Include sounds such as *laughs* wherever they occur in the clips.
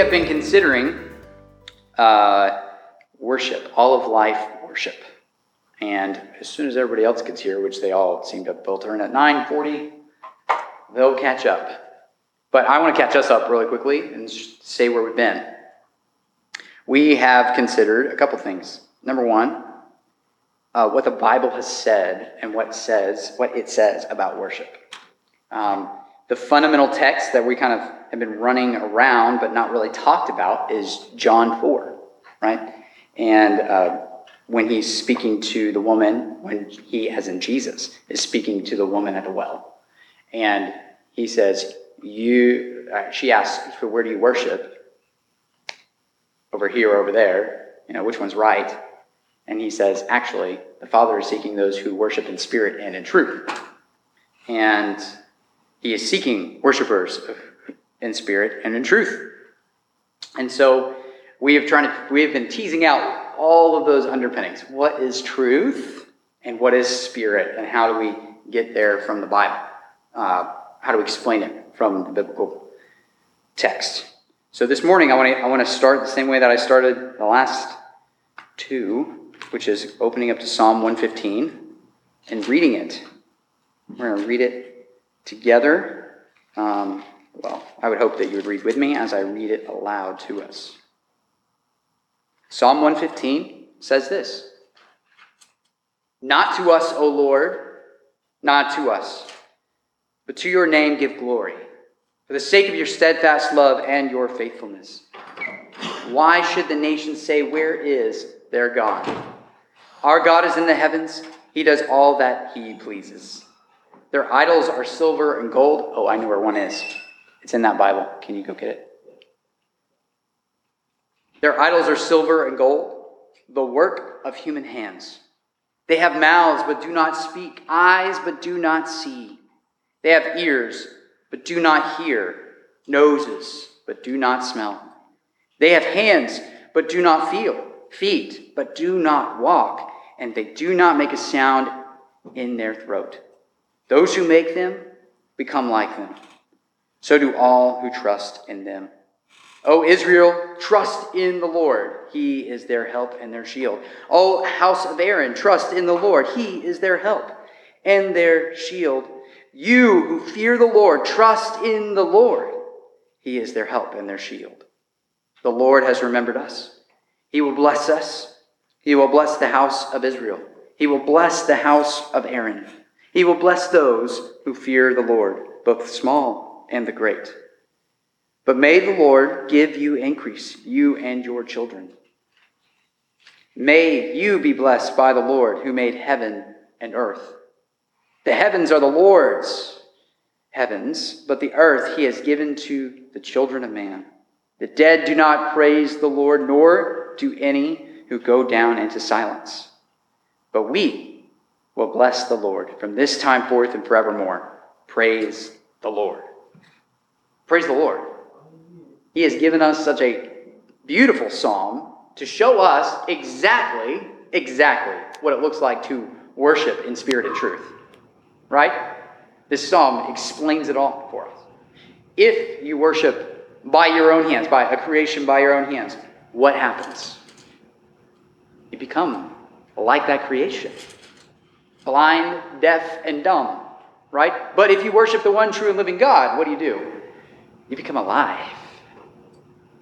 have been considering uh, worship, all of life worship. And as soon as everybody else gets here, which they all seem to filter in at 9:40, they'll catch up. But I want to catch us up really quickly and say where we've been. We have considered a couple things. Number one, uh, what the Bible has said and what says what it says about worship. Um, the fundamental text that we kind of have been running around but not really talked about is John 4, right? And uh, when he's speaking to the woman, when he, as in Jesus, is speaking to the woman at the well. And he says, You, uh, she asks, Where do you worship? Over here, or over there. You know, which one's right? And he says, Actually, the Father is seeking those who worship in spirit and in truth. And he is seeking worshipers in spirit and in truth. And so we have tried to, we have been teasing out all of those underpinnings. What is truth and what is spirit and how do we get there from the Bible? Uh, how do we explain it from the biblical text? So this morning I want to I want to start the same way that I started the last two, which is opening up to Psalm 115 and reading it. We're going to read it together. Um, well, I would hope that you would read with me as I read it aloud to us. Psalm 115 says this Not to us, O Lord, not to us, but to your name give glory, for the sake of your steadfast love and your faithfulness. Why should the nations say, Where is their God? Our God is in the heavens, He does all that He pleases. Their idols are silver and gold. Oh, I know where one is. It's in that Bible. Can you go get it? Their idols are silver and gold, the work of human hands. They have mouths, but do not speak, eyes, but do not see. They have ears, but do not hear, noses, but do not smell. They have hands, but do not feel, feet, but do not walk, and they do not make a sound in their throat. Those who make them become like them. So do all who trust in them. O Israel, trust in the Lord. He is their help and their shield. O house of Aaron, trust in the Lord. He is their help and their shield. You who fear the Lord, trust in the Lord. He is their help and their shield. The Lord has remembered us. He will bless us. He will bless the house of Israel. He will bless the house of Aaron. He will bless those who fear the Lord, both the small and the great. But may the Lord give you increase, you and your children. May you be blessed by the Lord who made heaven and earth. The heavens are the Lord's heavens, but the earth he has given to the children of man. The dead do not praise the Lord, nor do any who go down into silence. But we, will bless the Lord from this time forth and forevermore. Praise the Lord. Praise the Lord. He has given us such a beautiful psalm to show us exactly, exactly what it looks like to worship in spirit and truth. Right? This psalm explains it all for us. If you worship by your own hands, by a creation by your own hands, what happens? You become like that creation blind, deaf, and dumb, right? But if you worship the one true and living God, what do you do? You become alive,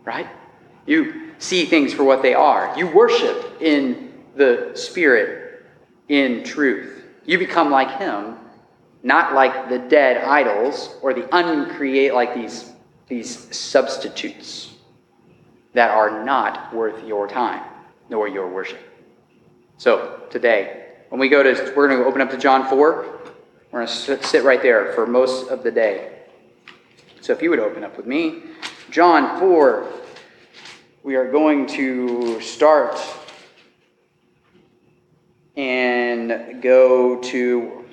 right? You see things for what they are. You worship in the Spirit, in truth. You become like Him, not like the dead idols or the uncreate, like these, these substitutes that are not worth your time nor your worship. So, today, when we go to, we're going to open up to John 4. We're going to sit right there for most of the day. So if you would open up with me, John 4, we are going to start and go to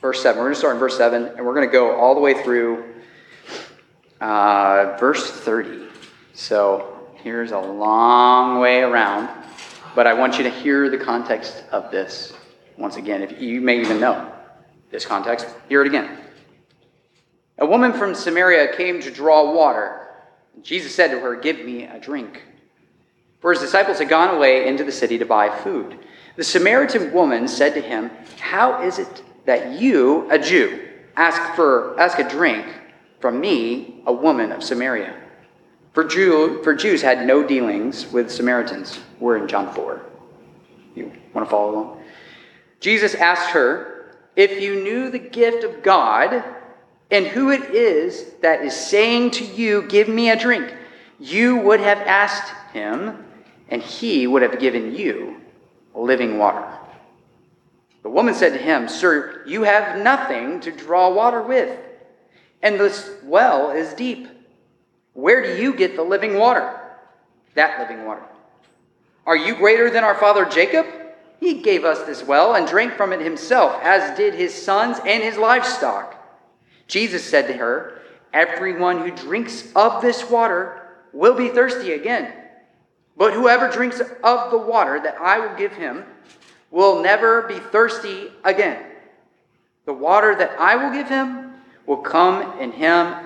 verse 7. We're going to start in verse 7, and we're going to go all the way through uh, verse 30. So here's a long way around. But I want you to hear the context of this once again. If you may even know this context, hear it again. A woman from Samaria came to draw water. Jesus said to her, Give me a drink. For his disciples had gone away into the city to buy food. The Samaritan woman said to him, How is it that you, a Jew, ask for ask a drink from me, a woman of Samaria? For, Jew, for Jews had no dealings with Samaritans. We're in John 4. You want to follow along? Jesus asked her, If you knew the gift of God and who it is that is saying to you, Give me a drink, you would have asked him, and he would have given you living water. The woman said to him, Sir, you have nothing to draw water with, and this well is deep. Where do you get the living water? That living water. Are you greater than our father Jacob? He gave us this well and drank from it himself, as did his sons and his livestock. Jesus said to her, Everyone who drinks of this water will be thirsty again. But whoever drinks of the water that I will give him will never be thirsty again. The water that I will give him will come in him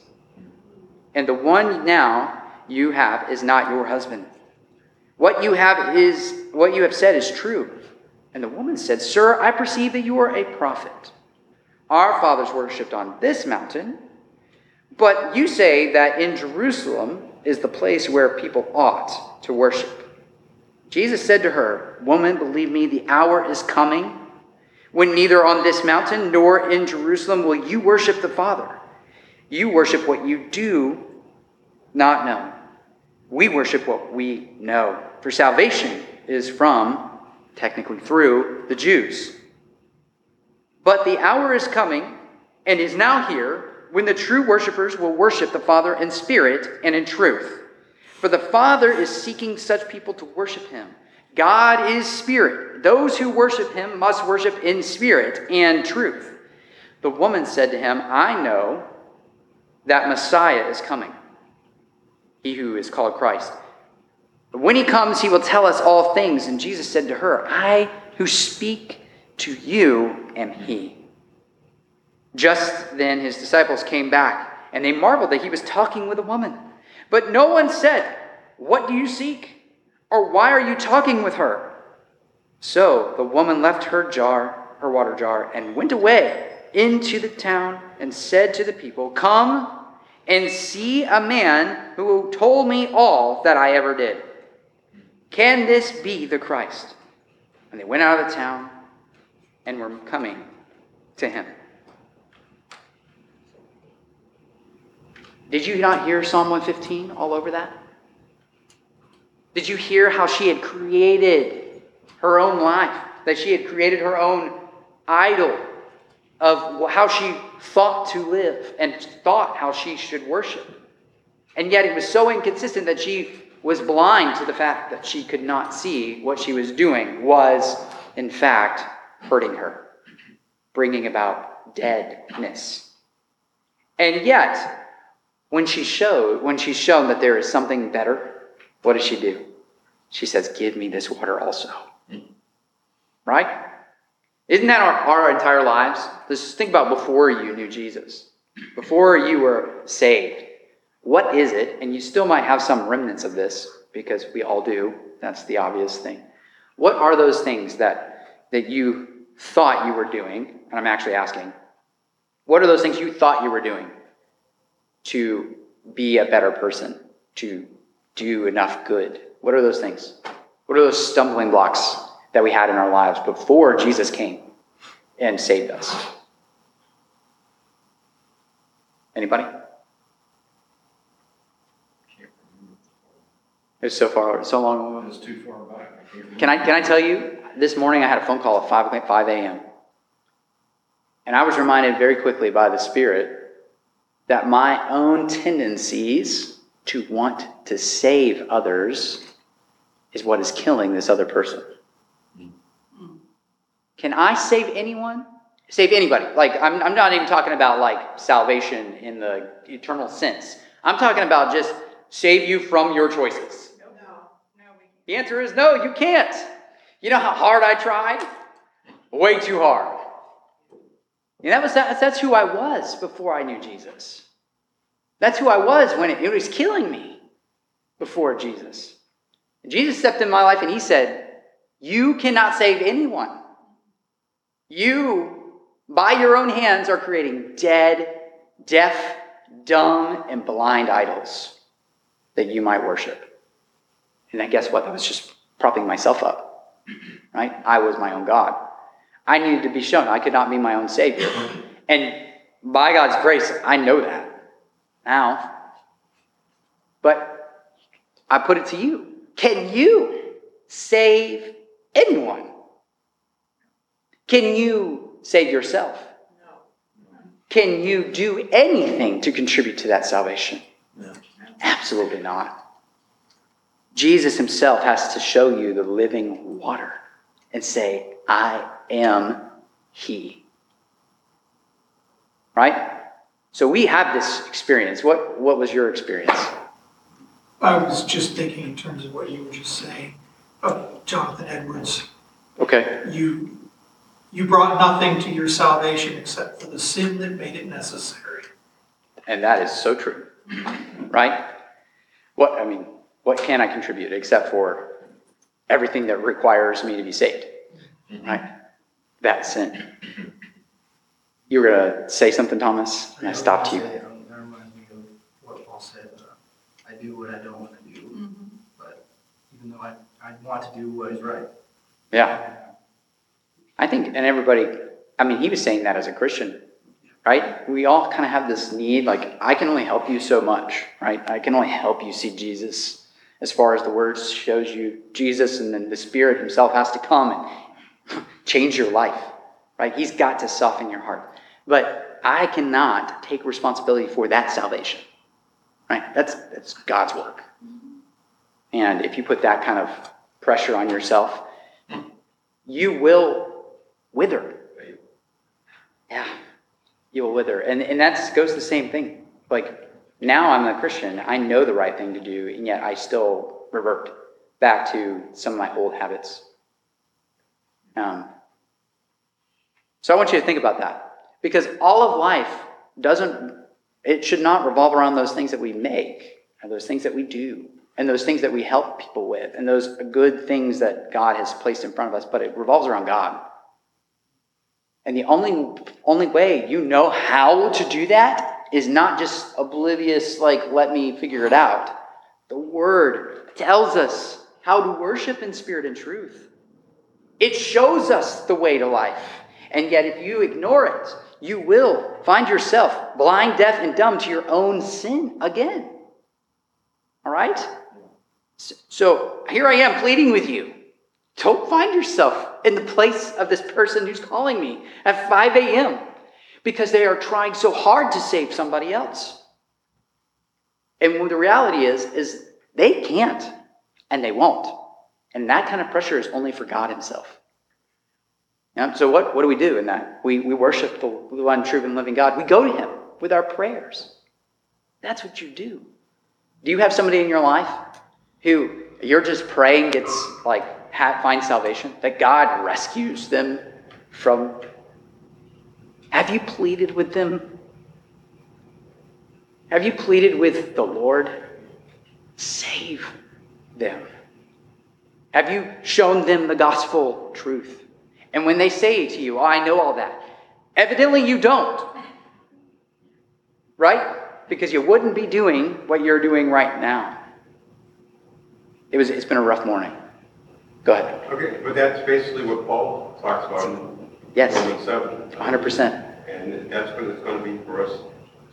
And the one now you have is not your husband. What you have is what you have said is true. And the woman said, Sir, I perceive that you are a prophet. Our fathers worshipped on this mountain, but you say that in Jerusalem is the place where people ought to worship. Jesus said to her, Woman, believe me, the hour is coming when neither on this mountain nor in Jerusalem will you worship the Father. You worship what you do not know. We worship what we know. For salvation is from, technically through, the Jews. But the hour is coming and is now here when the true worshippers will worship the Father in spirit and in truth. For the Father is seeking such people to worship him. God is spirit. Those who worship him must worship in spirit and truth. The woman said to him, I know that Messiah is coming, he who is called Christ. But when he comes, he will tell us all things. And Jesus said to her, I who speak to you am he. Just then his disciples came back, and they marveled that he was talking with a woman. But no one said, What do you seek? Or why are you talking with her? So the woman left her jar, her water jar, and went away into the town and said to the people, Come and see a man who told me all that I ever did. Can this be the Christ? And they went out of the town and were coming to him. Did you not hear Psalm 115 all over that? Did you hear how she had created her own life? That she had created her own idol of how she thought to live and thought how she should worship. And yet it was so inconsistent that she was blind to the fact that she could not see what she was doing was, in fact, hurting her, bringing about deadness. And yet, when she showed, when she's shown that there is something better, what does she do? She says, Give me this water also. Right? Isn't that our, our entire lives? Let's just think about before you knew Jesus, before you were saved. What is it? And you still might have some remnants of this because we all do. That's the obvious thing. What are those things that, that you thought you were doing? And I'm actually asking, what are those things you thought you were doing to be a better person, to do enough good? What are those things? What are those stumbling blocks that we had in our lives before Jesus came and saved us. Anybody? It's so far, so long ago. It's too far back. I Can I, can I tell you, this morning I had a phone call at 5, 5 a.m. And I was reminded very quickly by the Spirit that my own tendencies to want to save others is what is killing this other person. Can I save anyone? Save anybody. Like, I'm, I'm not even talking about like salvation in the eternal sense. I'm talking about just save you from your choices. No, no, The answer is no, you can't. You know how hard I tried? Way too hard. And that was that, that's who I was before I knew Jesus. That's who I was when it, it was killing me before Jesus. And Jesus stepped in my life and he said, You cannot save anyone. You, by your own hands, are creating dead, deaf, dumb, and blind idols that you might worship. And then guess what? I was just propping myself up. *clears throat* Right? I was my own God. I needed to be shown I could not be my own Savior. And by God's grace, I know that now. But I put it to you. Can you save anyone? Can you save yourself? No. Can you do anything to contribute to that salvation? No. Absolutely not. Jesus himself has to show you the living water and say, I am He. Right? So we have this experience. What, what was your experience? I was just thinking in terms of what you were just saying of Jonathan Edwards. Okay. You you brought nothing to your salvation except for the sin that made it necessary. And that is so true. Right? What, I mean, what can I contribute except for everything that requires me to be saved? Right? That sin. You were going to say something, Thomas, and I stopped you. Say, um, That reminds me of what Paul said, uh, I do what I don't want to do, but even though I, I want to do what is right. Yeah. I think, and everybody, I mean, he was saying that as a Christian, right? We all kind of have this need, like, I can only help you so much, right? I can only help you see Jesus as far as the word shows you Jesus, and then the Spirit Himself has to come and change your life, right? He's got to soften your heart. But I cannot take responsibility for that salvation, right? That's, that's God's work. And if you put that kind of pressure on yourself, you will wither. Yeah, you will wither. And, and that goes the same thing. Like, now I'm a Christian. I know the right thing to do, and yet I still revert back to some of my old habits. Um, so I want you to think about that. Because all of life doesn't, it should not revolve around those things that we make, or those things that we do, and those things that we help people with, and those good things that God has placed in front of us, but it revolves around God. And the only, only way you know how to do that is not just oblivious, like, let me figure it out. The Word tells us how to worship in spirit and truth. It shows us the way to life. And yet, if you ignore it, you will find yourself blind, deaf, and dumb to your own sin again. All right? So here I am pleading with you. Don't find yourself in the place of this person who's calling me at 5 a.m. because they are trying so hard to save somebody else. And the reality is, is they can't and they won't. And that kind of pressure is only for God Himself. Yeah, so what, what do we do in that? We, we worship the one true and living God. We go to Him with our prayers. That's what you do. Do you have somebody in your life who you're just praying gets like find salvation, that God rescues them from? Have you pleaded with them? Have you pleaded with the Lord? Save them. Have you shown them the gospel truth? And when they say to you, oh, I know all that, evidently you don't. Right? Because you wouldn't be doing what you're doing right now. It was, it's been a rough morning. Go ahead. Okay, but that's basically what Paul talks about in Yes, Romans 7. 100%. And that's what it's going to be for us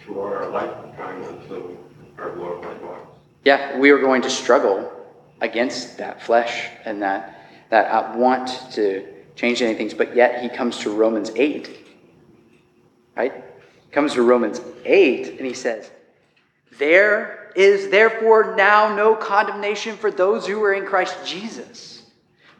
throughout our lifetime until our glorified bodies. Yeah, we are going to struggle against that flesh and that, that uh, want to change any things, but yet he comes to Romans 8, right? He comes to Romans 8 and he says, There is therefore now no condemnation for those who are in Christ Jesus.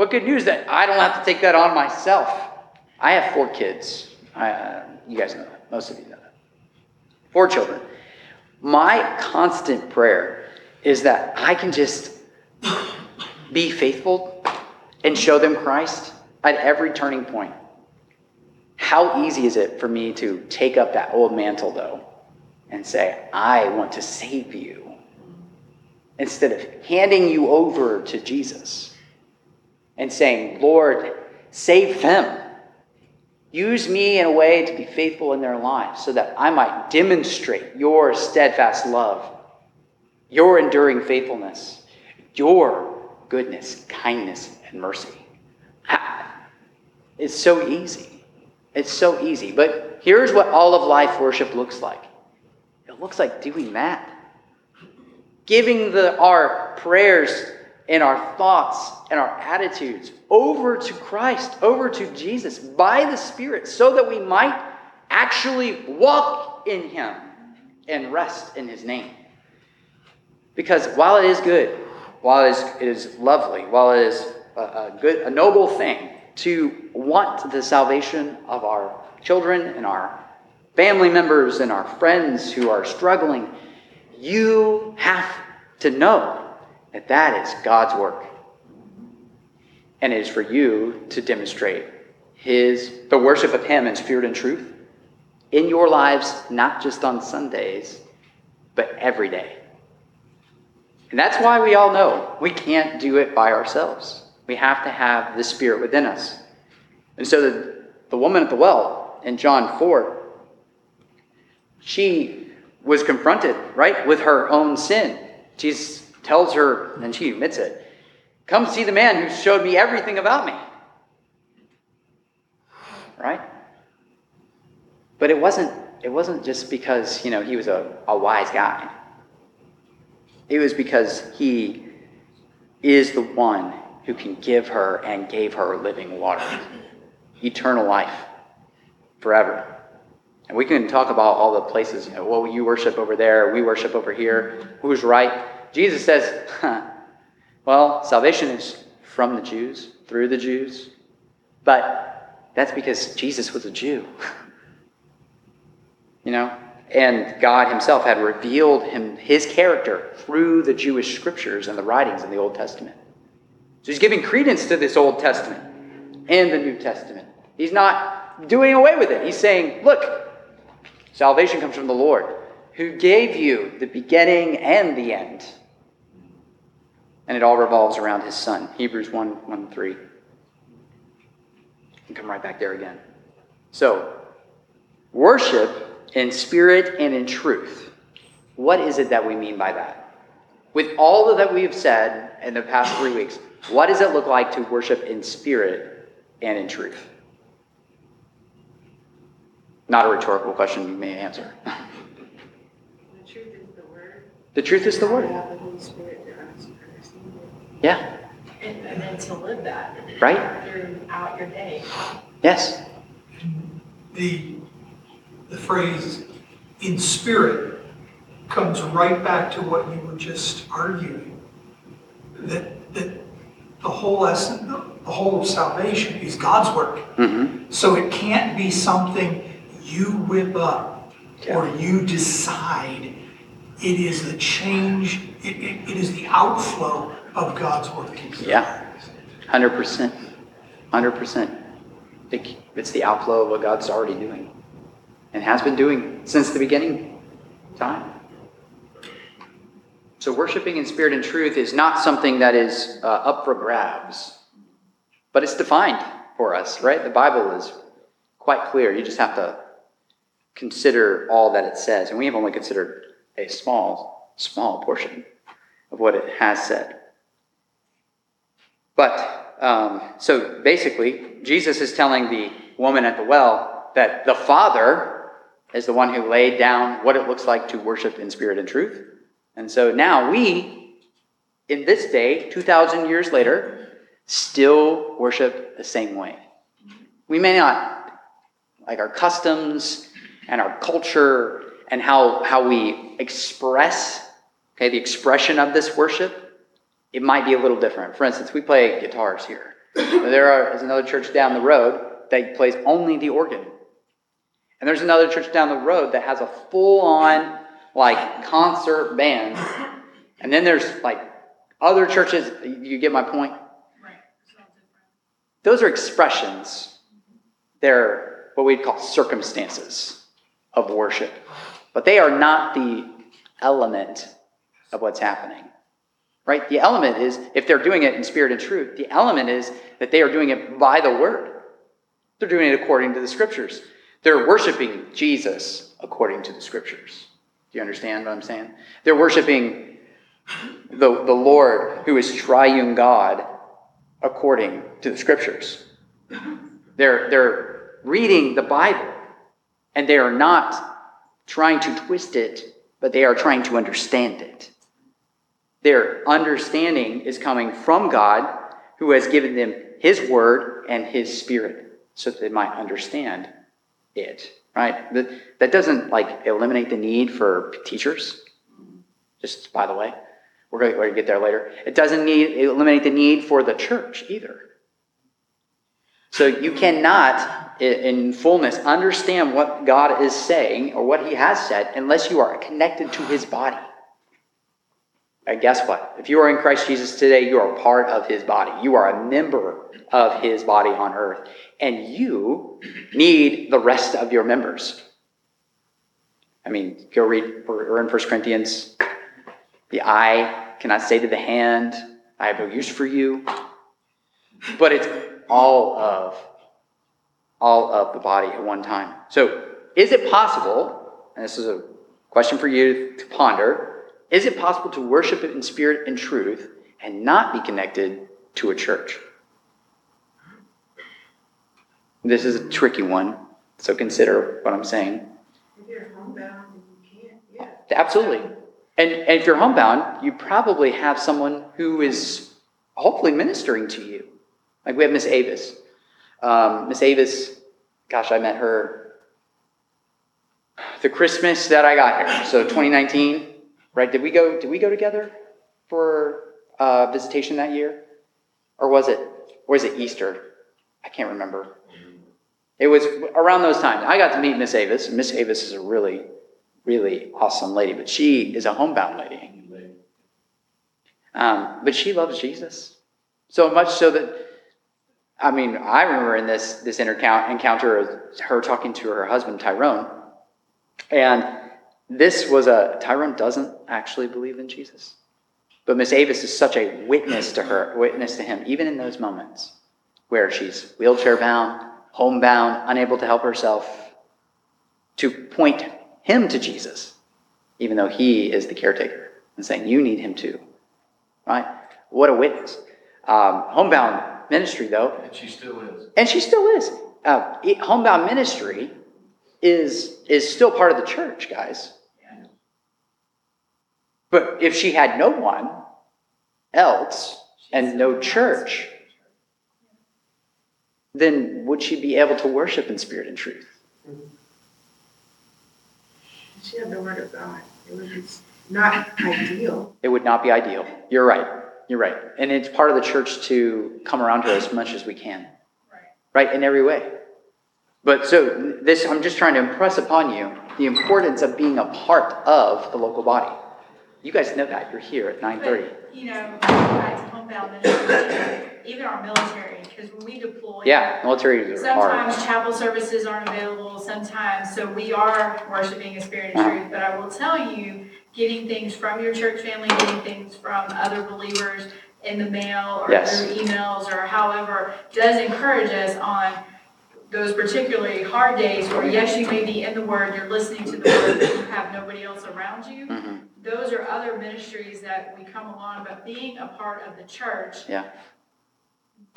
What good news that I don't have to take that on myself. I have four kids. I, uh, you guys know that. Most of you know that. Four children. My constant prayer is that I can just be faithful and show them Christ at every turning point. How easy is it for me to take up that old mantle, though, and say, I want to save you, instead of handing you over to Jesus and saying, Lord, save them. Use me in a way to be faithful in their lives so that I might demonstrate your steadfast love, your enduring faithfulness, your goodness, kindness, and mercy. It's so easy. It's so easy. But here's what all of life worship looks like it looks like doing that. Giving the, our prayers and our thoughts and our attitudes over to Christ, over to Jesus by the Spirit, so that we might actually walk in Him and rest in His name. Because while it is good, while it is, it is lovely, while it is a, a good, a noble thing to want the salvation of our children and our family members and our friends who are struggling, you have to know that that is God's work. And it is for you to demonstrate his the worship of him in spirit and truth in your lives, not just on Sundays, but every day. And that's why we all know we can't do it by ourselves. We have to have the Spirit within us. And so the, the woman at the well in John 4, she was confronted, right, with her own sin. Jesus tells her, and she admits it, Come see the man who showed me everything about me. Right? But it wasn't, it wasn't just because, you know, he was a, a wise guy. It was because he is the one who can give her and gave her living water, eternal life, forever. And we can talk about all the places, you know, well, you worship over there, we worship over here, who's right? Jesus says, huh, well, salvation is from the Jews, through the Jews, but that's because Jesus was a Jew. *laughs* you know, and God Himself had revealed him His character through the Jewish scriptures and the writings in the Old Testament. So He's giving credence to this Old Testament and the New Testament. He's not doing away with it. He's saying, look, salvation comes from the Lord, who gave you the beginning and the end. And it all revolves around His Son. Hebrews 1 1 3. And come right back there again. So, worship in spirit and in truth. What is it that we mean by that? With all that we have said in the past three weeks, what does it look like to worship in spirit and in truth? Not a rhetorical question you may answer. The truth is the word. The truth is the word. Have the Holy Spirit to us to understand it. Yeah, And, and then to live that. Right. Throughout your day. yes, The, the phrase in spirit comes right back to what you were just arguing. That, that the whole essence, the whole of salvation is God's work. hmm So it can't be something you whip up or you decide. It is the change, it, it, it is the outflow of God's work. yeah, 100%. 100%. It's the outflow of what God's already doing and has been doing since the beginning time. So, worshiping in spirit and truth is not something that is uh, up for grabs, but it's defined for us, right? The Bible is quite clear. You just have to consider all that it says. And we have only considered a small small portion of what it has said. But, um, so basically, Jesus is telling the woman at the well that the Father is the one who laid down what it looks like to worship in spirit and truth. And so now we, in this day, 2,000 years later, still worship the same way. We may not, like our customs and our culture and how, how we express, okay, the expression of this worship, it might be a little different. For instance, we play guitars here. There are, is another church down the road that plays only the organ. And there's another church down the road that has a full on, like, concert band. And then there's, like, other churches, you get my point? Right. It's all different. Those are expressions. They're what we'd call circumstances of worship. But they are not the element of what's happening. Right? The element is, if they're doing it in spirit and truth, the element is that they are doing it by the word. They're doing it according to the scriptures. They're worshiping Jesus according to the scriptures. Do you understand what I'm saying? They're worshiping the, the Lord who is triune God according to the scriptures. They're, they're reading the Bible and they are not trying to twist it, but they are trying to understand it. Their understanding is coming from God who has given them his word and his spirit so that they might understand it. Right? That, that doesn't like eliminate the need for teachers. Just by the way, we're going to get there later. It doesn't need eliminate the need for the church either. So you cannot, in fullness, understand what God is saying or what He has said unless you are connected to His body. And guess what? If you are in Christ Jesus today, you are part of His body. You are a member of His body on earth. And you need the rest of your members. I mean, go read, we're in 1 Corinthians. The eye cannot say to the hand, I have no use for you. But it's all of all of the body at one time. So, is it possible, and this is a question for you to ponder, is it possible to worship it in spirit and truth and not be connected to a church? This is a tricky one, so consider what I'm saying. If you're homebound you can't, yeah. Absolutely. And, and if you're homebound, you probably have someone who is hopefully ministering to you. Like we have Miss Avis. Um, Miss Avis, gosh, I met her the Christmas that I got here. So 2019, right? Did we go? Did we go together for uh, visitation that year, or was it? Or was it Easter? I can't remember. It was around those times. I got to meet Miss Avis. Miss Avis is a really, really awesome lady, but she is a homebound lady. Um, but she loves Jesus so much so that I mean, I remember in this this encounter, encounter her talking to her husband Tyrone, and this was a Tyrone doesn't actually believe in Jesus, but Miss Avis is such a witness to her, witness to him, even in those moments where she's wheelchair bound, homebound, unable to help herself, to point him to Jesus, even though he is the caretaker, and saying, "You need him too." Right? What a witness! Um, homebound ministry, though, And she still is. and she still is. Uh, homebound ministry is is still part of the church, guys. But if she had no one else and no church, then would she be able to worship in spirit and truth? She had the word of God. It was not ideal. It would not be ideal. You're right. You're right. And it's part of the church to come around her as much as we can. Right. right in every way but so this i'm just trying to impress upon you the importance of being a part of the local body you guys know that you're here at 9.30 But, you know, back to homebound ministry, even our military, because when we deploy. yeah military are hard Sometimes chapel services aren't available, sometimes, so we are worshiping in spirit and Uh-huh. truth. But I will tell you, getting things from your church family, getting things from other believers in the mail or Yes. through emails or however, does encourage us on those particularly hard days where yes, you may be in the Word, you're listening to the Word, but you have nobody else around you. Mhm. Those are other ministries that we come along, but being a part of the church. Yeah.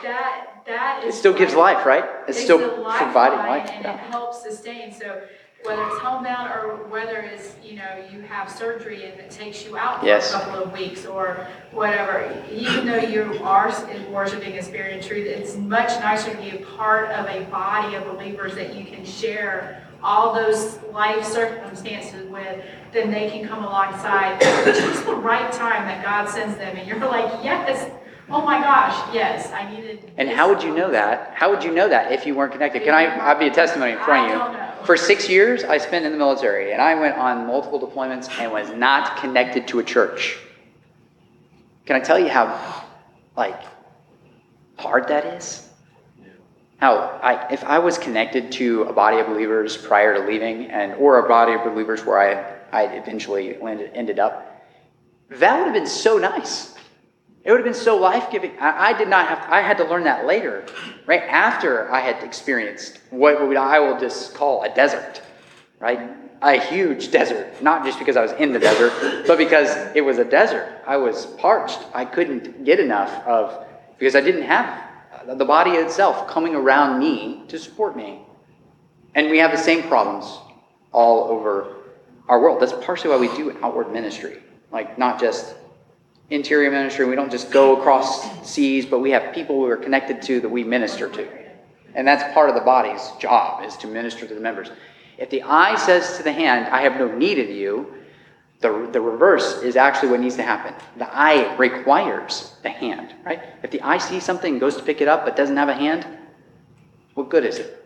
That, that it still gives life, right? It's still providing life. And it helps sustain, so whether it's homebound or whether it's, you know, you have surgery and it takes you out for a Yes. couple of weeks or whatever, even though you are in worshiping in spirit and truth, it's much nicer to be a part of a body of believers that you can share all those life circumstances with, then they can come alongside just the right time that God sends them, and you're like, yes, oh my gosh, yes, I needed. And how would you know that? How would you know that if you weren't connected? Can I, I'll be a testimony in front of you. I don't know. For six years, I spent in the military, and I went on multiple deployments and was not connected to a church. Can I tell you how, like, hard that is? How I, if I was connected to a body of believers prior to leaving, and or a body of believers where I, I eventually landed, ended up, that would have been so nice. It would have been so life giving. I, I did not have. I had to learn that later, right after I had experienced what would I will just call a desert, right? A huge desert. Not just because I was in the desert, but because it was a desert. I was parched. I couldn't get enough of because I didn't have uh, the body itself coming around me to support me. And we have the same problems all over our world. That's partially why we do outward ministry, like not just interior ministry. We don't just go across seas, but we have people we are connected to that we minister to. And that's part of the body's job is to minister to the members. If the eye says to the hand, I have no need of you, the, the reverse is actually what needs to happen. The eye requires the hand, right? If the eye sees something goes to pick it up but doesn't have a hand, what good is it?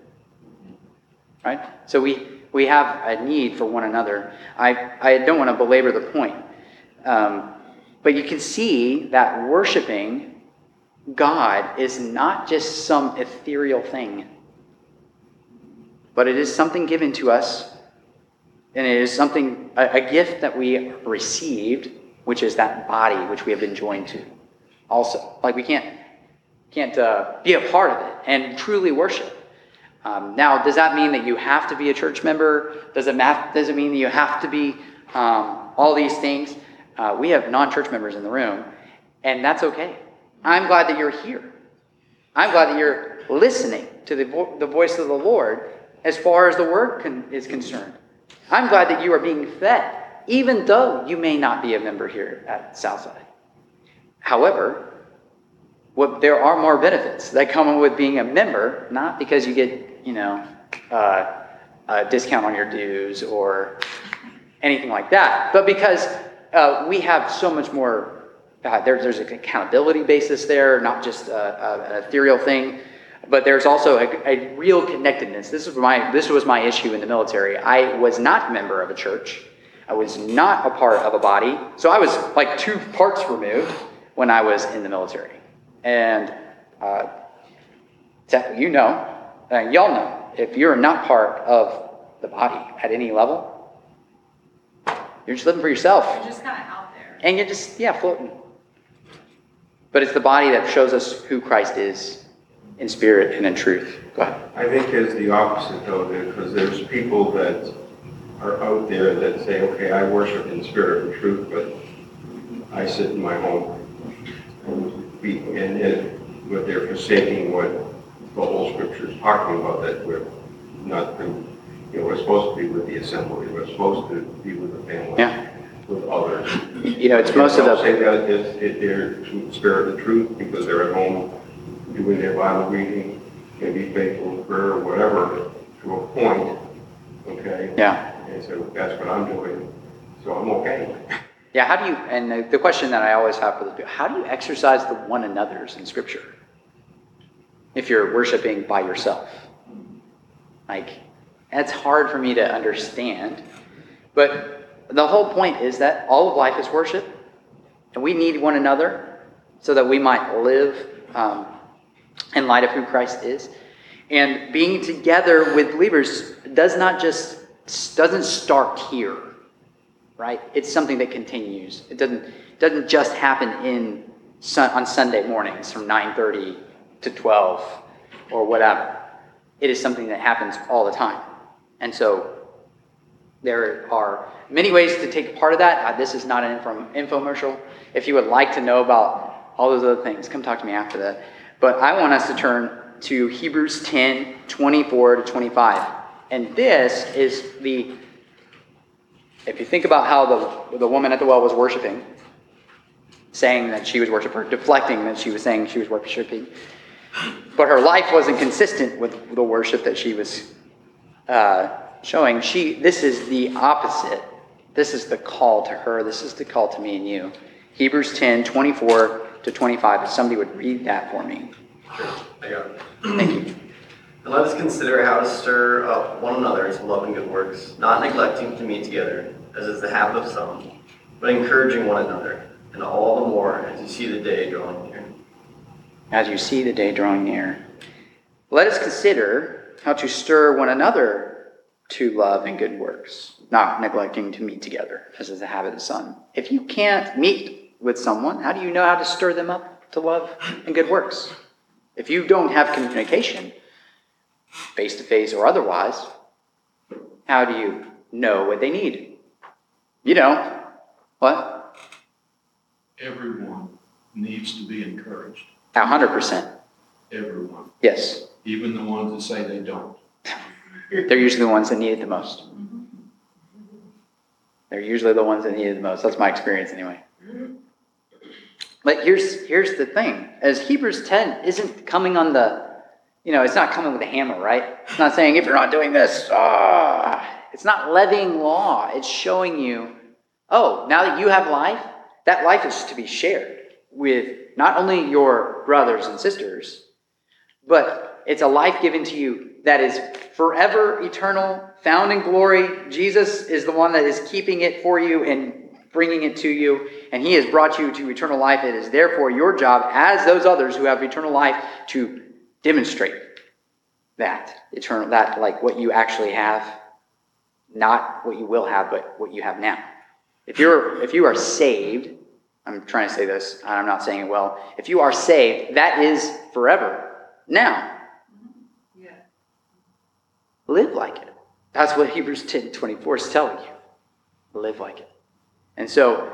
Right? So we, we have a need for one another. I, I don't want to belabor the point. Um, but you can see that worshiping God is not just some ethereal thing, but it is something given to us, and it is something, a, a gift that we received, which is that body which we have been joined to. Also, like we can't can't uh, be a part of it and truly worship. Um, now, does that mean that you have to be a church member? Does it math, does it mean that you have to be um, all these things? Uh, we have non-church members in the room, and that's okay. I'm glad that you're here. I'm glad that you're listening to the, vo- the voice of the Lord as far as the word con- is concerned. I'm glad that you are being fed, even though you may not be a member here at Southside. However, what, there are more benefits that come with being a member, not because you get, you know, uh, a discount on your dues or anything like that, but because uh, we have so much more. Uh, there, there's an accountability basis there, not just a, a, an ethereal thing, but there's also a, a real connectedness. This is my this was my issue in the military. I was not a member of a church. I was not a part of a body, so I was like two parts removed when I was in the military. And uh, you know, uh, y'all know, if you're not part of the body at any level, you're just living for yourself. You're just kind of out there. And you're just, yeah, floating. But it's the body that shows us who Christ is in spirit and in truth. Go ahead. I think it's the opposite though, because there's people that are out there that say, okay, I worship in spirit and truth, but I sit in my home. And be- and it, but they're forsaking what the whole scripture is talking about, that we're not, you know, we're supposed to be with the assembly, we're supposed to be with the family. Yeah. With others. You know, it's most of the, say that it's, it, they're in spirit and truth because they're at home doing their Bible reading, maybe faithful in prayer or whatever, to a point, okay? yeah. And so that's what I'm doing, so I'm okay. Yeah, how do you, and the, the question that I always have for the people, how do you exercise the one another's in Scripture? If you're worshiping by yourself. Like, that's hard for me to understand. But the whole point is that all of life is worship, and we need one another so that we might live um, in light of who Christ is. And being together with believers does not just doesn't start here right? It's something that continues. It doesn't doesn't just happen in on Sunday mornings from 9:30 to 12 or whatever. It is something that happens all the time. And so there are many ways to take part of that. Uh, this is not an info- infomercial. If you would like to know about all those other things, come talk to me after that. But I want us to turn to Hebrews 10 24 to 25. And this is the, if you think about how the, the woman at the well was worshiping, saying that she was worshiping, deflecting that she was saying she was worshiping, but her life wasn't consistent with the worship that she was uh, showing. She, this is the opposite. This is the call to her. This is the call to me and you. Hebrews 10 24 to 25. If somebody would read that for me. Sure, I got it. Thank you. And let us consider how to stir up one another to love and good works, not neglecting to meet together, as is the habit of some, but encouraging one another, and all the more as you see the day drawing near. As you see the day drawing near, let us consider how to stir one another to love and good works, not neglecting to meet together, as is the habit of some. If you can't meet with someone, how do you know how to stir them up to love and good works? If you don't have communication, face to face or otherwise, how do you know what they need? You know. What? Everyone needs to be encouraged. A hundred percent. Everyone, Yes. Even the ones that say they don't. They're usually the ones that need it the most. They're usually the ones that need it the most. That's my experience anyway. But here's here's the thing: as Hebrews 10 isn't coming on the, you know, it's not coming with a hammer, right? It's not saying if you're not doing this, ah. It's not levying law. It's showing you, oh, now that you have life, that life is to be shared with not only your brothers and sisters, but it's a life given to you that is forever eternal, found in glory. Jesus is the one that is keeping it for you and bringing it to you, and He has brought you to eternal life. It is therefore your job, as those others who have eternal life, to demonstrate that eternal, that like what you actually have, not what you will have, but what you have now. If you're if you are saved, I'm trying to say this, I'm not saying it well. If you are saved, that is forever. Now. Live like it. That's what Hebrews 10 24 is telling you. Live like it. And so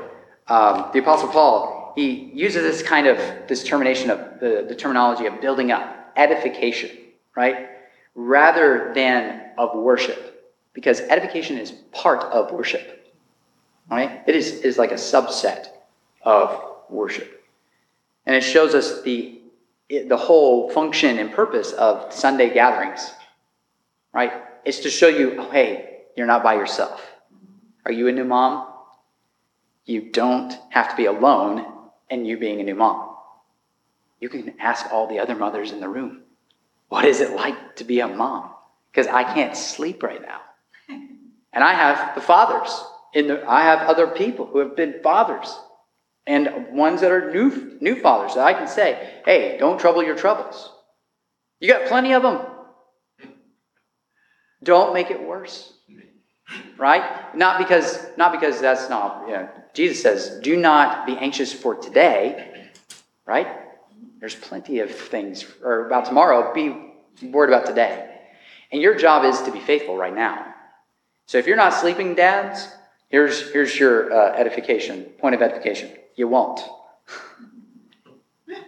um, the Apostle Paul, he uses this kind of this termination of the, the terminology of building up, edification, right? Rather than of worship. Because edification is part of worship. Right? It is, is like a subset of worship. And it shows us the, the whole function and purpose of Sunday gatherings. Right? It's to show you, oh, hey, you're not by yourself. Are you a new mom? You don't have to be alone in you being a new mom. You can ask all the other mothers in the room, what is it like to be a mom? Because I can't sleep right now. And I have the fathers. In the, I have other people who have been fathers and ones that are new, new fathers that I can say, hey, don't trouble your troubles. You got plenty of them. Don't make it worse. Right? Not because not because that's not, you know, Jesus says, do not be anxious for today, right? There's plenty of things or about tomorrow, be worried about today. And your job is to be faithful right now. So if you're not sleeping, dads, here's here's your uh, edification, point of edification. You won't. *laughs*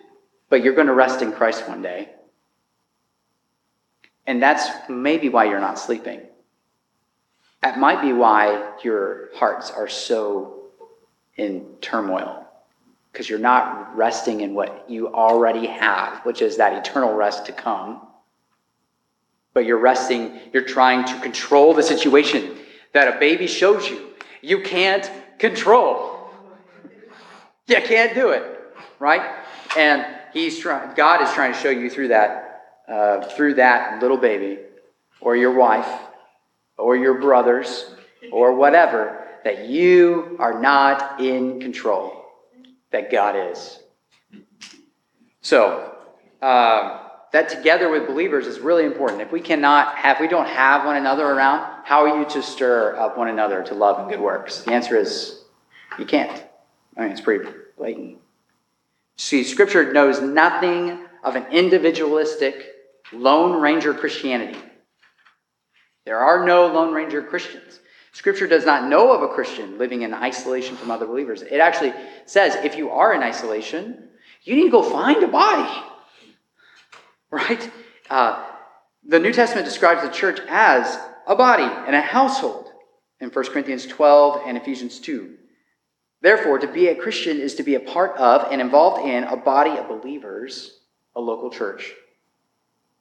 but you're going to rest in Christ one day. And that's maybe why you're not sleeping. That might be why your hearts are so in turmoil, because you're not resting in what you already have, which is that eternal rest to come. But you're resting, you're trying to control the situation that a baby shows you. You can't control. You can't do it, right? And he's trying. God is trying to show you through that, uh, through that little baby, or your wife, or your brothers, or whatever, that you are not in control. That God is. So, um, that together with believers is really important. If we cannot have, we don't have one another around, how are you to stir up one another to love and good works? The answer is you can't. I mean, it's pretty blatant. See, Scripture knows nothing of an individualistic Lone Ranger Christianity. There are no Lone Ranger Christians. Scripture does not know of a Christian living in isolation from other believers. It actually says if you are in isolation, you need to go find a body. Right? Uh, the New Testament describes the church as a body and a household in 1 Corinthians 12 and Ephesians 2. Therefore, to be a Christian is to be a part of and involved in a body of believers, a local church.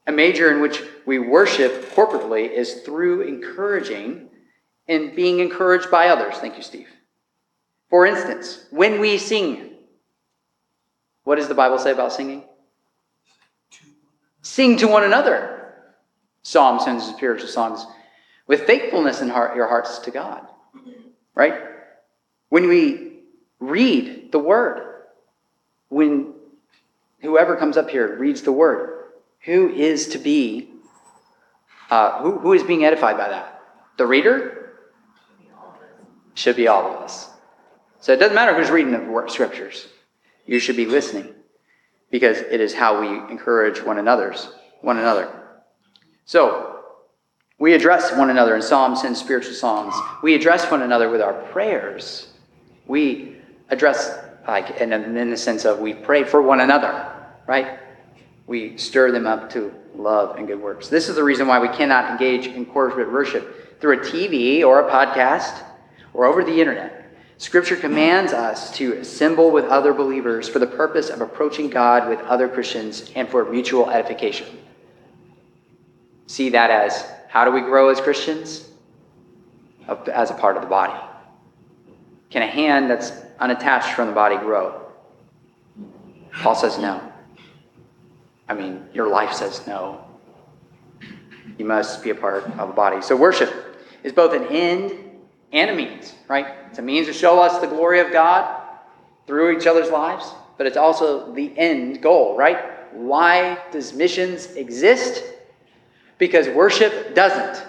A major in which we worship corporately is through encouraging and being encouraged by others. Thank you, Steve. For instance, when we sing, what does the Bible say about singing? Sing to one another. Psalms, hymns, and spiritual songs with thankfulness in heart, your hearts to God. Right? When we read the Word, when whoever comes up here reads the Word, who is to be, uh, who, who is being edified by that? The reader? Should be all of us. So it doesn't matter who's reading the scriptures. You should be listening because it is how we encourage one another's one another. So we address one another in psalms and spiritual songs. We address one another with our prayers. We address like in, in the sense of we pray for one another, right? We stir them up to love and good works. This is the reason why we cannot engage in corporate worship through a TV or a podcast or over the internet. Scripture commands us to assemble with other believers for the purpose of approaching God with other Christians and for mutual edification. See that as how do we grow as Christians? As a part of the body. Can a hand that's unattached from the body grow? Paul says no. I mean, your life says no. You must be a part of a body. So, worship is both an end and a means, right? It's a means to show us the glory of God through each other's lives, but it's also the end goal, right? Why does missions exist? Because worship doesn't.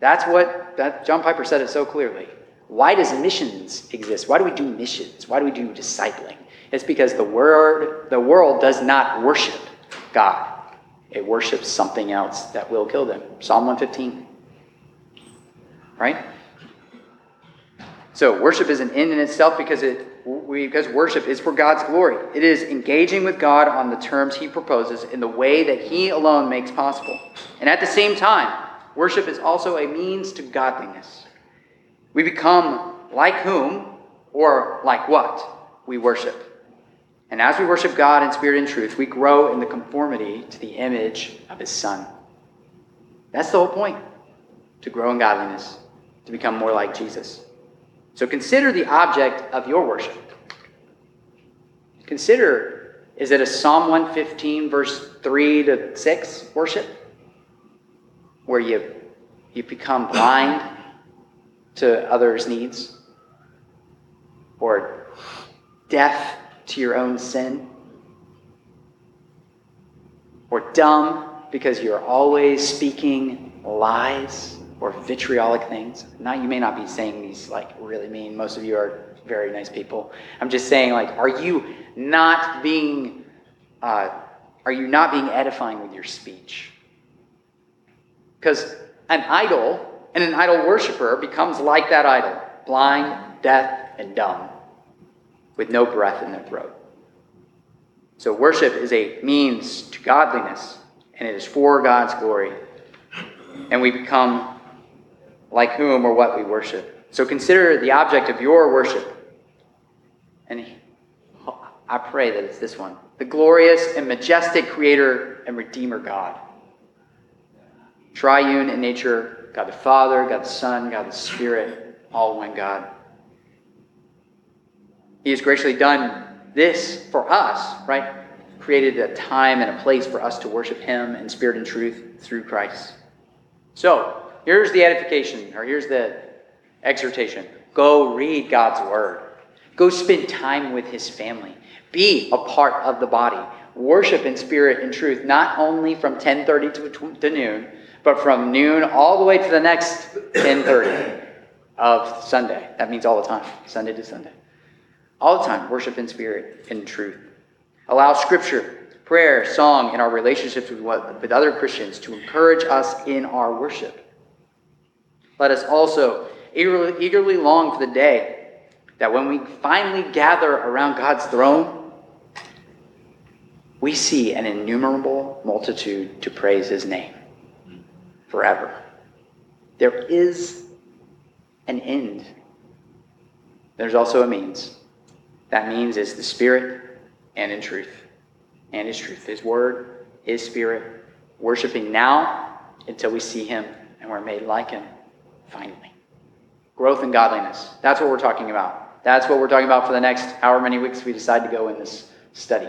That's what that John Piper said it so clearly. Why does missions exist? Why do we do missions? Why do we do discipling? It's because the word the world does not worship God. It worships something else that will kill them. Psalm 115. Right? So worship is an end in itself because it because worship is for God's glory. It is engaging with God on the terms He proposes in the way that He alone makes possible. And at the same time, worship is also a means to godliness. We become like whom or like what we worship. And as we worship God in spirit and truth, we grow in the conformity to the image of His Son. That's the whole point to grow in godliness, to become more like Jesus. So consider the object of your worship. Consider is it a Psalm 115, verse 3 to 6 worship? Where you, you become blind to others' needs? Or deaf to your own sin? Or dumb because you're always speaking lies? or vitriolic things. Now, you may not be saying these like really mean. Most of you are very nice people. I'm just saying, like, are you not being, uh, are you not being edifying with your speech? Because an idol and an idol worshiper becomes like that idol, blind, deaf, and dumb, with no breath in their throat. So, worship is a means to godliness, and it is for God's glory. And we become like whom or what we worship. So consider the object of your worship. And I pray that it's this one the glorious and majestic Creator and Redeemer God. Triune in nature, God the Father, God the Son, God the Spirit, all one God. He has graciously done this for us, right? Created a time and a place for us to worship Him in spirit and truth through Christ. So, Here's the edification, or here's the exhortation go read God's word, go spend time with his family, be a part of the body. Worship in spirit and truth, not only from 10:30 to, noon, but from noon all the way to the next 10:30 of Sunday. That means all the time, Sunday to Sunday. All the time, worship in spirit and truth. Allow Scripture prayer, song, and our relationships with, what, with other Christians to encourage us in our worship. Let us also eagerly, eagerly long for the day that when we finally gather around God's throne, we see an innumerable multitude to praise his name forever. There is an end. There's also a means. That means is the Spirit and in truth. And His truth. His Word, His Spirit. Worshiping now until we see Him and we're made like Him finally. Growth in godliness. That's what we're talking about. That's what we're talking about for the next however many weeks we decide to go in this study.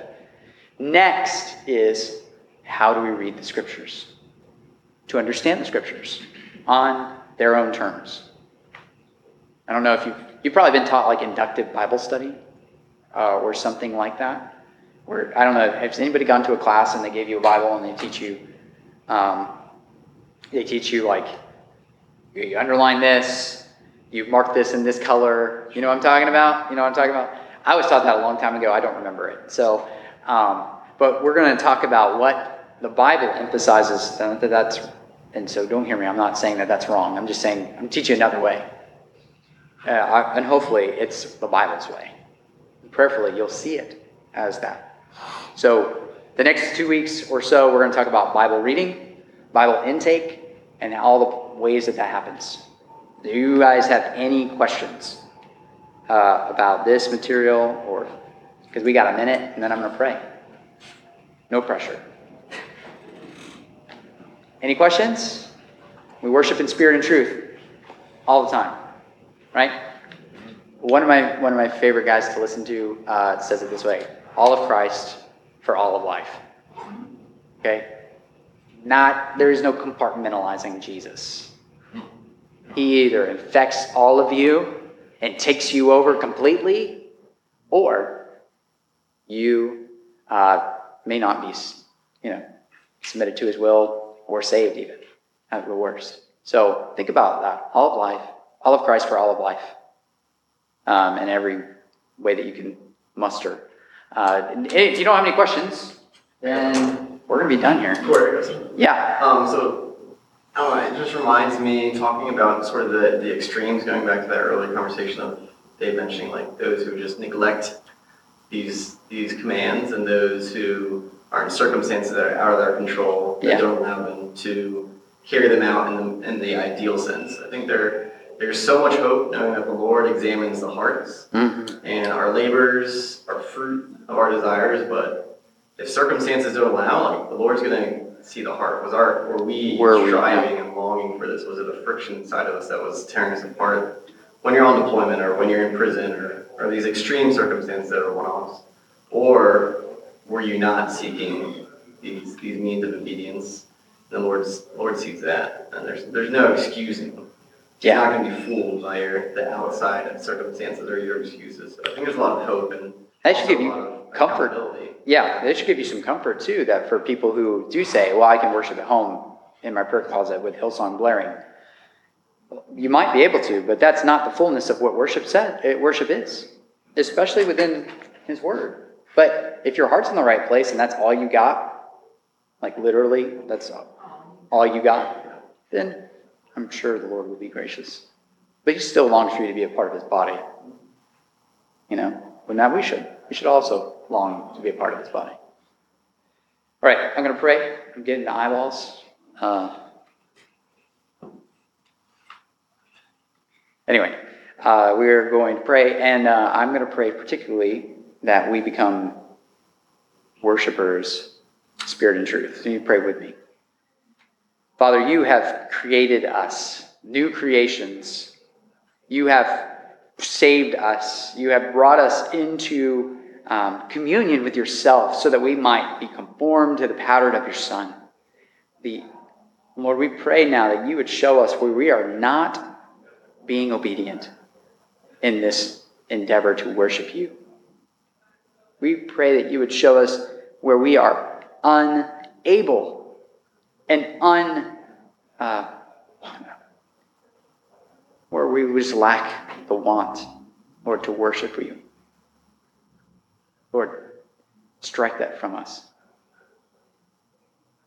Next is how do we read the Scriptures? To understand the Scriptures on their own terms. I don't know if you've, you've probably been taught like inductive Bible study uh, or something like that. Where, I don't know, has anybody gone to a class and they gave you a Bible and they teach you, um, they teach you like, you underline this, you mark this in this color. You know what I'm talking about? You know what I'm talking about? I was taught that a long time ago. I don't remember it. So, um, but we're going to talk about what the Bible emphasizes. That that's, and so don't hear me. I'm not saying that that's wrong. I'm just saying I'm teaching another way. Uh, and hopefully it's the Bible's way. Prayerfully, you'll see it as that. So, the next two weeks or so, we're going to talk about Bible reading, Bible intake, and all the ways that that happens. Do you guys have any questions uh, about this material, or because we got a minute, and then I'm going to pray. No pressure. Any questions? We worship in spirit and truth all the time, right? One of my one of my favorite guys to listen to uh, says it this way: "All of Christ for all of life." Okay, not there is no compartmentalizing Jesus. He either infects all of you and takes you over completely, or you uh, may not be, you know, submitted to His will or saved even at the worst. So think about that. All of life, all of Christ for all of life, um, in every way that you can muster. Uh, if you don't have any questions, then we're gonna be done here. Yeah. Um, so, know, it just reminds me, talking about sort of the, the extremes, going back to that earlier conversation of Dave mentioning like those who just neglect these, these commands and those who are in circumstances that are out of their control, that Yeah. don't allow them to carry them out in the, in the ideal sense. I think there, there's so much hope knowing that the Lord examines the hearts Mhm. and our labors are fruit of our desires, but if circumstances don't allow, like the Lord's gonna see the heart. Was our were we Were we, striving and longing for this? Was it a friction side of us that was tearing us apart? When you're on deployment or when you're in prison or, or these extreme circumstances that are one offs? Or were you not seeking these these means of obedience? The Lord's Lord sees that. And there's there's no excusing. You're Yeah. not gonna be fooled by your the outside circumstances or your excuses. So I think there's a lot of hope and That should give you comfort. Yeah, it should give you some comfort too. That for people who do say, "Well, I can worship at home in my prayer closet with Hillsong blaring," you might be able to, but that's not the fullness of what worship said. It, worship is, especially within His Word. But if your heart's in the right place and that's all you got, like literally, that's all you got, then I'm sure the Lord will be gracious. But He still longs for you to be a part of His body. You know, but now we should. We should also long to be a part of His body. All right, I'm going to pray. I'm getting the eyeballs. Uh, anyway, uh, we're going to pray, and uh, I'm going to pray particularly that we become worshipers, spirit and truth. So you pray with me. Father, you have created us, new creations. You have saved us. You have brought us into um, communion with yourself so that we might be conformed to the pattern of your Son. The, Lord, we pray now that you would show us where we are not being obedient in this endeavor to worship you. We pray that you would show us where we are unable and un. Uh, where we just lack the want, Lord, to worship you. Lord, strike that from us.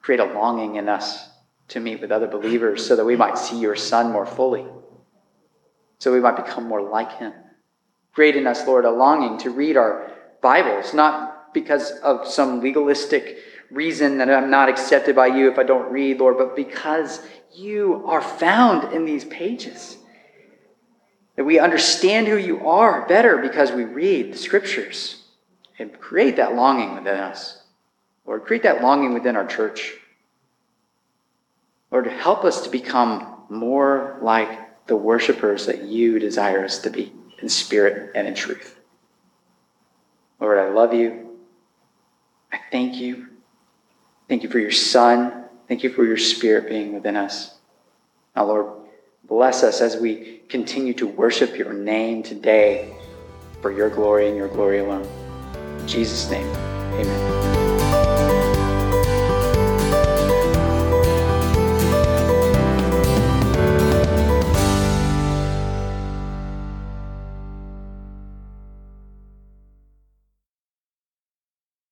create a longing in us to meet with other believers so that we might see your Son more fully, so we might become more like him. Create in us, Lord, a longing to read our Bibles, not because of some legalistic reason that I'm not accepted by you if I don't read, Lord, but because you are found in these pages. That we understand who you are better because we read the scriptures and create that longing within us. Lord, create that longing within our church. Lord, help us to become more like the worshipers that you desire us to be in spirit and in truth. Lord, I love you. I thank you. Thank you for your Son. Thank you for your Spirit being within us. Now, Lord, bless us as we continue to worship your name today for your glory and your glory alone. In Jesus' name, amen.